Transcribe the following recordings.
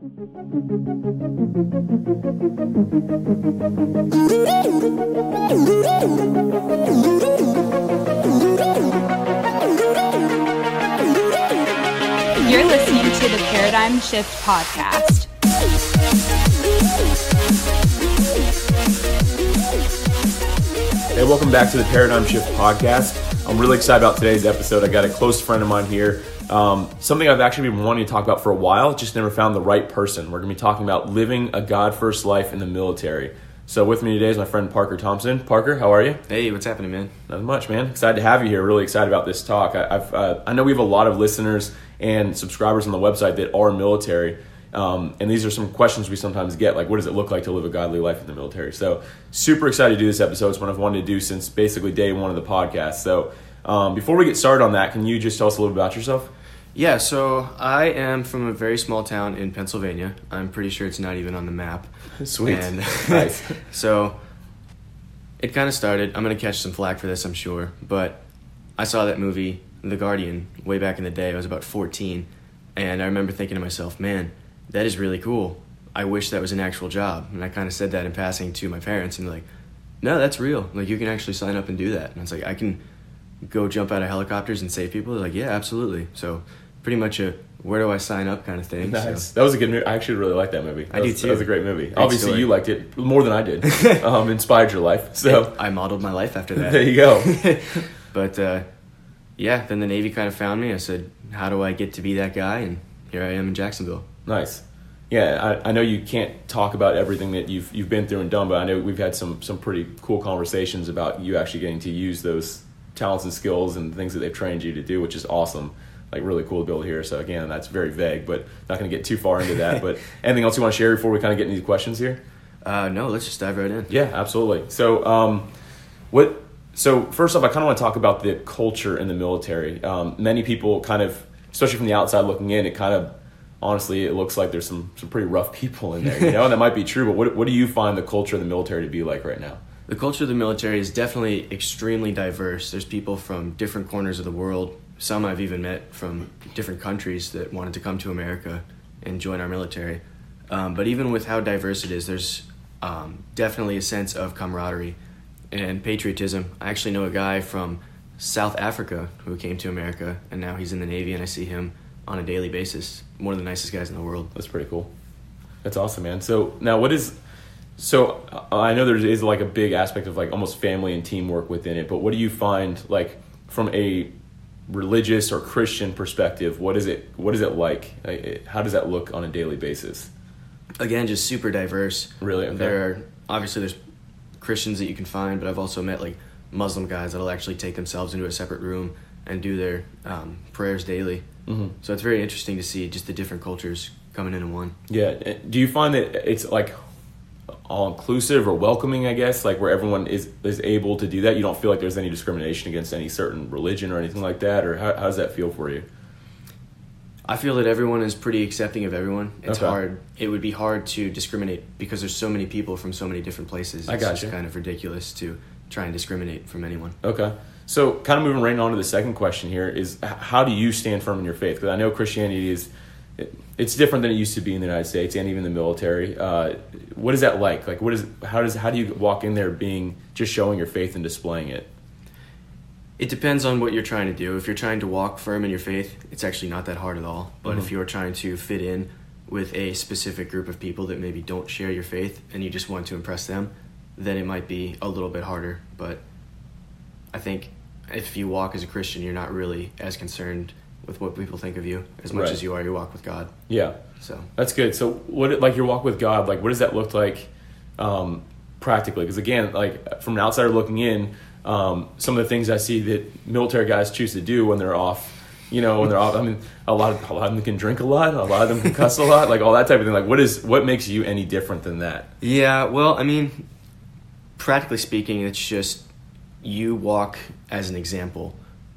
You're listening to the Paradigm Shift Podcast. Hey, welcome back to the Paradigm Shift Podcast. I'm really excited about today's episode. I got a close friend of mine here. Um, something I've actually been wanting to talk about for a while, just never found the right person. We're going to be talking about living a God first life in the military. So, with me today is my friend Parker Thompson. Parker, how are you? Hey, what's happening, man? Not much, man. Excited to have you here. Really excited about this talk. I, I've, uh, I know we have a lot of listeners and subscribers on the website that are military. Um, and these are some questions we sometimes get, like what does it look like to live a godly life in the military? So, super excited to do this episode. It's one I've wanted to do since basically day one of the podcast. So, um, before we get started on that, can you just tell us a little bit about yourself? Yeah, so I am from a very small town in Pennsylvania. I'm pretty sure it's not even on the map. Sweet. And Nice. so it kind of started. I'm going to catch some flack for this, I'm sure. But I saw that movie, The Guardian, way back in the day. I was about 14. And I remember thinking to myself, man, that is really cool. I wish that was an actual job. And I kind of said that in passing to my parents. And they're like, no, that's real. Like, you can actually sign up and do that. And I was like, I can go jump out of helicopters and save people? They're like, yeah, absolutely. So pretty much a where do I sign up kind of thing. Nice. So, That was a good movie. I actually really liked that movie. That I do was- too. That was a great movie. Great Obviously, story. you liked it more than I did. um, inspired your life. So I modeled my life after that. there you go. but uh, yeah, then the Navy kind of found me. I said, how do I get to be that guy? And here I am in Jacksonville. Nice. Yeah, I, I know you can't talk about everything that you've you've been through and done, but I know we've had some some pretty cool conversations about you actually getting to use those talents and skills and things that they've trained you to do, which is awesome. Like really cool to be able to hear. So again, that's very vague, but not going to get too far into that. but anything else you want to share before we kind of get into these questions here? Uh, no, let's just dive right in. Yeah, absolutely. So, um, what? So first off, I kind of want to talk about the culture in the military. Um, many people kind of, especially from the outside looking in, it kind of, honestly, it looks like there's some some pretty rough people in there. You know, and that might be true. But what what do you find the culture of the military to be like right now? The culture of the military is definitely extremely diverse. There's people from different corners of the world. Some I've even met from different countries that wanted to come to America and join our military. Um, but even with how diverse it is, there's um, definitely a sense of camaraderie and patriotism. I actually know a guy from South Africa who came to America, and now he's in the Navy, and I see him on a daily basis. One of the nicest guys in the world. That's pretty cool. That's awesome, man. So now, what is? So uh, I know there is like a big aspect of like almost family and teamwork within it, but what do you find like from a religious or Christian perspective? What is it? What is it like? Like, How does that look on a daily basis? again just super diverse Really? Okay. there are obviously there's christians that you can find but i've also met like muslim guys that'll actually take themselves into a separate room and do their um, prayers daily Mhm. so it's very interesting to see just the different cultures coming into one Yeah. Do you find that it's like all inclusive or welcoming? I guess like where everyone is is able to do that. You don't feel like there's any discrimination against any certain religion or anything like that, or how, how does that feel for you? i feel that everyone is pretty accepting of everyone it's Okay. hard it would be hard to discriminate because there's so many people from so many different places it's I just gotcha. kind of ridiculous to try and discriminate from anyone Okay. So, kind of moving right on to the second question here is how do you stand firm in your faith? Because I know Christianity is it, it's different than it used to be in the United States and even the military. Uh, what is that like? Like, what is how does how do you walk in there being just showing your faith and displaying it? It depends on what you're trying to do. If you're trying to walk firm in your faith, it's actually not that hard at all. But if you're trying to fit in with a specific group of people that maybe don't share your faith and you just want to impress them, then it might be a little bit harder. But I think if you walk as a Christian, you're not really as concerned with what people think of you as much Right. as you are your walk with God. Yeah, So that's good. So, what like your walk with God? Like, what does that look like um, practically? Because again, like from an outsider looking in, um, some of the things I see that military guys choose to do when they're off. You know, when they're off. I mean, a lot of a lot of them can drink a lot. A lot of them can cuss a lot. Like all that type of thing. Like, what is what makes you any different than that? Yeah, well, I mean, practically speaking, it's just you walk as an example.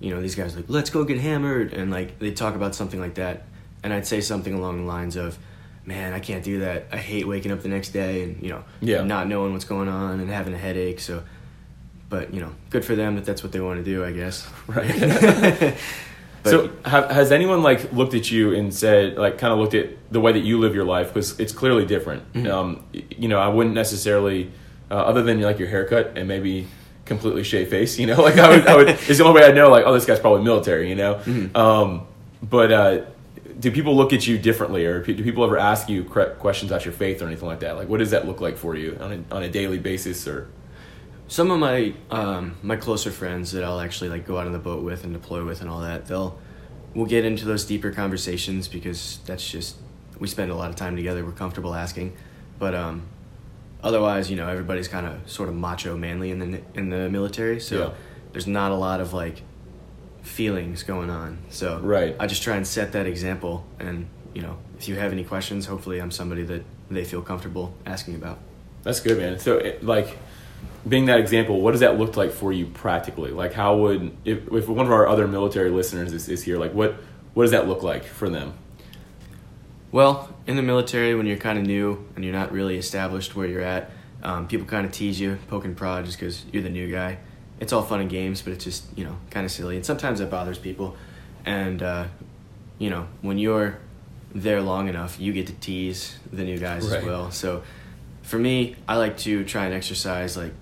You know, these guys are like, let's go get hammered, and like they talk about something like that, and I'd say something along the lines of, "Man, I can't do that. I hate waking up the next day and you know, Yeah. not knowing what's going on and having a headache." So, but you know, good for them that that's what they want to do, I guess. Right. But so has anyone like looked at you and said like kind of looked at the way that you live your life because it's clearly different Mm-hmm. um, you know i wouldn't necessarily uh, other than like your haircut and maybe completely shave face you know like i would, I would it's the only way i know like oh this guy's probably military you know Mm-hmm. um, but uh, do people look at you differently or do people ever ask you questions about your faith or anything like that like what does that look like for you on a, on a daily basis or some of my um, my closer friends that I'll actually like go out on the boat with and deploy with and all that, they'll we'll get into those deeper conversations because that's just we spend a lot of time together. We're comfortable asking, but um, otherwise, you know, everybody's kind of sort of macho, manly in the in the military, so Yeah. there's not a lot of like feelings going on. So Right. I just try and set that example, and you know, if you have any questions, hopefully I'm somebody that they feel comfortable asking about. That's good, man. So, it, like, being that example, what does that look like for you practically? Like, how would if, if one of our other military listeners is, is here, like, what what does that look like for them? Well, in the military, when you're kind of new and you're not really established where you're at, um, people kind of tease you, poke and prod just because you're the new guy. It's all fun and games, but it's just, you know, kind of silly. And sometimes that bothers people. And, uh, you know, when you're there long enough, you get to tease the new guys Right. as well. So for me, I like to try and exercise, like,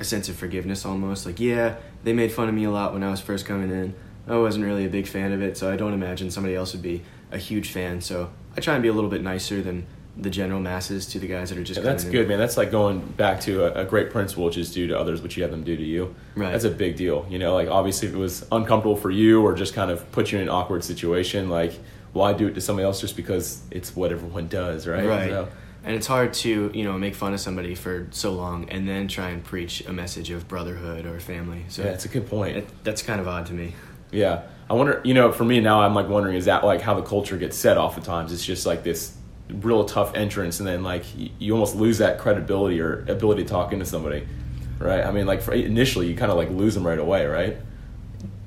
a sense of forgiveness almost. Like, yeah, they made fun of me a lot when I was first coming in. I wasn't really a big fan of it, so I don't imagine somebody else would be a huge fan. So I try and be a little bit nicer than the general masses to the guys that are just. Yeah, that's good, man. That's like going back to a, a great principle, which is do to others what you have them do to you. Right. That's a big deal. You know, like obviously if it was uncomfortable for you or just kind of put you in an awkward situation, like why do it to somebody else just because it's what everyone does, right? Right. So- And it's hard to, you know, make fun of somebody for so long and then try and preach a message of brotherhood or family. So yeah, it's a good point. it, that's kind of odd to me. Yeah, I wonder. You know, for me now, I'm like wondering is that like how the culture gets set oftentimes? It's just like this real tough entrance, and then like you almost lose that credibility or ability to talk into somebody, right? I mean, like for, initially you kind of like lose them right away, right?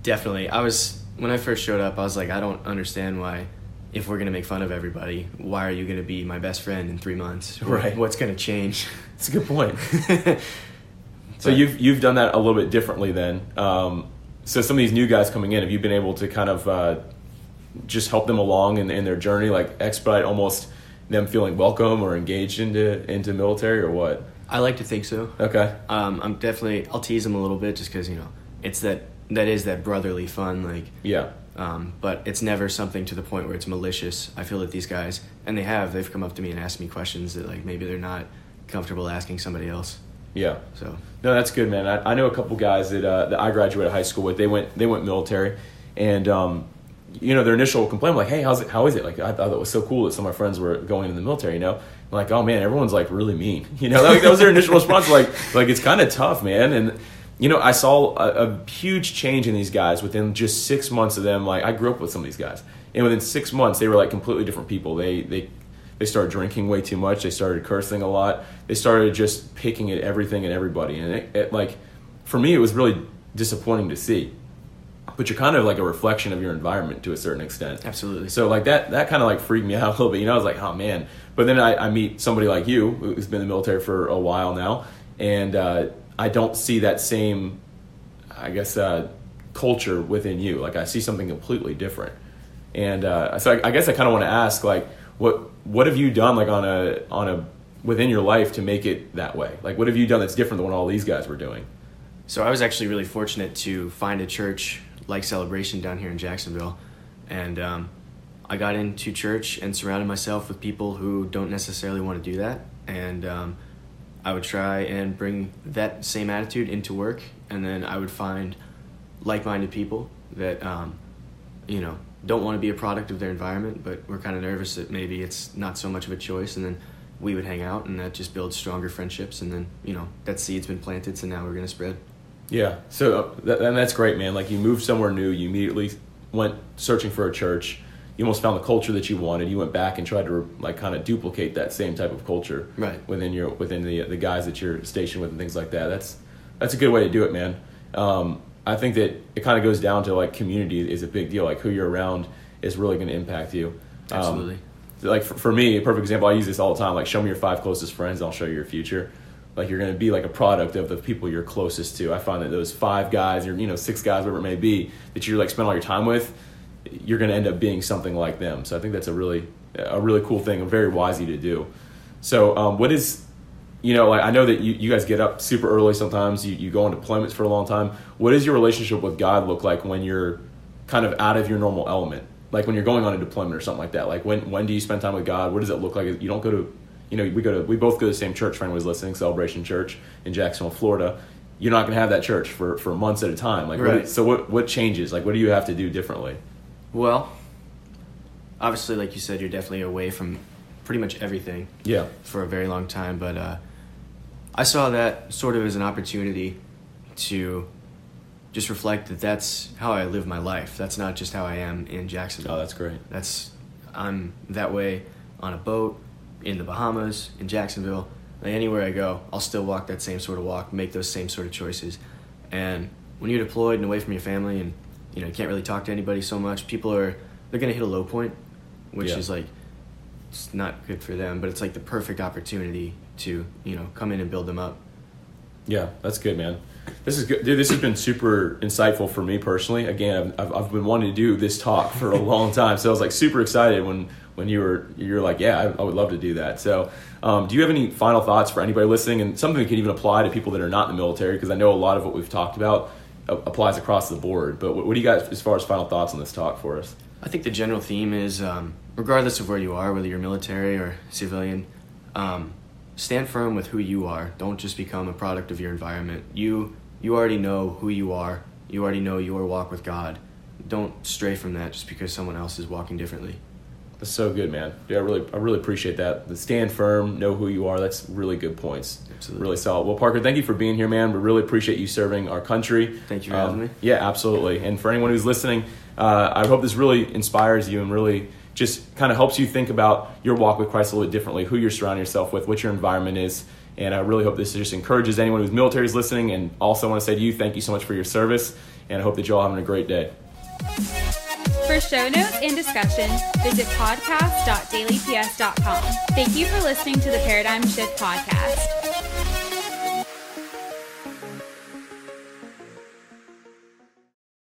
Definitely. I was when I first showed up, I was like, I don't understand why if we're gonna make fun of everybody, why are you gonna be my best friend in three months? Right. What's gonna change? It's a good point. so you've you've done that a little bit differently then. Um, so some of these new guys coming in, have you been able to kind of uh, just help them along in, in their journey, like expedite almost them feeling welcome or engaged into into military or what? I like to think so. Okay. Um, I'm definitely I'll tease them a little bit just because you know it's that that is that brotherly fun like. Yeah. Um, but it's never something to the point where it's malicious. I feel that these guys, and they have, they've come up to me and asked me questions that like maybe they're not comfortable asking somebody else. Yeah. So No, that's good, man. I, I know a couple guys that uh, that I graduated high school with. They went they went military, and um, you know their initial complaint like, "Hey, how's it? How is it?" Like I thought it was so cool that some of my friends were going in the military. You know, I'm like, oh man, everyone's like really mean. You know, like, that was their initial response. Like like it's kind of tough, man. And you know, I saw a, a huge change in these guys within just six months of them. Like I grew up with some of these guys, and within six months they were like completely different people. They they they started drinking way too much. They started cursing a lot. They started just picking at everything and everybody. And it, it like, for me, it was really disappointing to see. But you're kind of like a reflection of your environment to a certain extent. Absolutely. So like that, that kind of like freaked me out a little bit. You know, I was like, oh man. But then I, I meet somebody like you who's been in the military for a while now, and uh, I don't see that same, I guess, uh, culture within you. Like I see something completely different. And uh, so I, I guess I kind of want to ask, like, what what have you done, like on a on a within your life to make it that way? Like, what have you done that's different than what all these guys were doing? So I was actually really fortunate to find a church like Celebration down here in Jacksonville, and um, I got into church and surrounded myself with people who don't necessarily want to do that, and um, I would try and bring that same attitude into work, and then I would find like-minded people that um, you know don't want to be a product of their environment, but we're kind of nervous that maybe it's not so much of a choice, and then we would hang out, and that just builds stronger friendships, and then you know that seed's been planted, so now we're gonna spread. Yeah. So uh, that, and that's great, man. Like you moved somewhere new, you immediately went searching for a church. You almost found the culture that you wanted. You went back and tried to like kind of duplicate that same type of culture Right. within your within the the guys that you're stationed with and things like that. That's that's a good way to do it, man. Um, I think that it kind of goes down to like community is a big deal. Like who you're around is really going to impact you. Um, Absolutely. like for, for me, a perfect example. I use this all the time. Like, show me your five closest friends, I'll show you your future. Like, you're going to be like a product of the people you're closest to. I find that those five guys, or you know, six guys, whatever it may be, that you like spend all your time with, you're going to end up being something like them. So I think that's a really a really cool thing, very wisey to do. So um, what is you know, like I know that you, you guys get up super early sometimes. You, you go on deployments for a long time. What does your relationship with God look like when you're kind of out of your normal element? Like when you're going on a deployment or something like that. Like when when do you spend time with God? What does it look like? You don't go to, you know, we go to we both go to the same church. For anyone who's listening, Celebration Church in Jacksonville, Florida. You're not going to have that church for, for months at a time. Like, Right. what, so what what changes? Like, what do you have to do differently? Well, obviously, like you said, you're definitely away from pretty much everything Yeah, for a very long time. But uh, I saw that sort of as an opportunity to just reflect that that's how I live my life. That's not just how I am in Jacksonville. oh, that's great. That's I'm that way on a boat in the Bahamas, in Jacksonville, like anywhere I go, I'll still walk that same sort of walk, make those same sort of choices. And when you're deployed and away from your family, and you know you can't really talk to anybody so much, people are they're gonna hit a low point, which Yeah. is like it's not good for them, but it's like the perfect opportunity to you know come in and build them up. Yeah, that's good, man. This is good, dude. This has been super insightful for me personally. Again, I've, I've, been wanting to do this talk for a long time, so I was like super excited when when you were you're like, yeah, I, I would love to do that. So, um, do you have any final thoughts for anybody listening, and something that can even apply to people that are not in the military? Because I know a lot of what we've talked about uh, applies across the board. But what, what do you guys, as far as final thoughts on this talk for us? I think the general theme is, um, regardless of where you are, whether you're military or civilian, um, stand firm with who you are. Don't just become a product of your environment. You you already know who you are. You already know your walk with God. Don't stray from that just because someone else is walking differently. That's so good, man. Yeah, I really, I really appreciate that. The stand firm, know who you are. That's really good points. Absolutely. Really solid. Well, Parker, thank you for being here, man. We really appreciate you serving our country. Um, Thank you for having me. Yeah, absolutely. And for anyone who's listening, uh, I hope this really inspires you and really just kind of helps you think about your walk with Christ a little bit differently, who you're surrounding yourself with, what your environment is. And I really hope this just encourages anyone who's military is listening. And also want to say to you, thank you so much for your service. And I hope that you're all having a great day. For show notes and discussion, visit podcast.dailyps.com. Thank you for listening to the Paradigm Shift Podcast.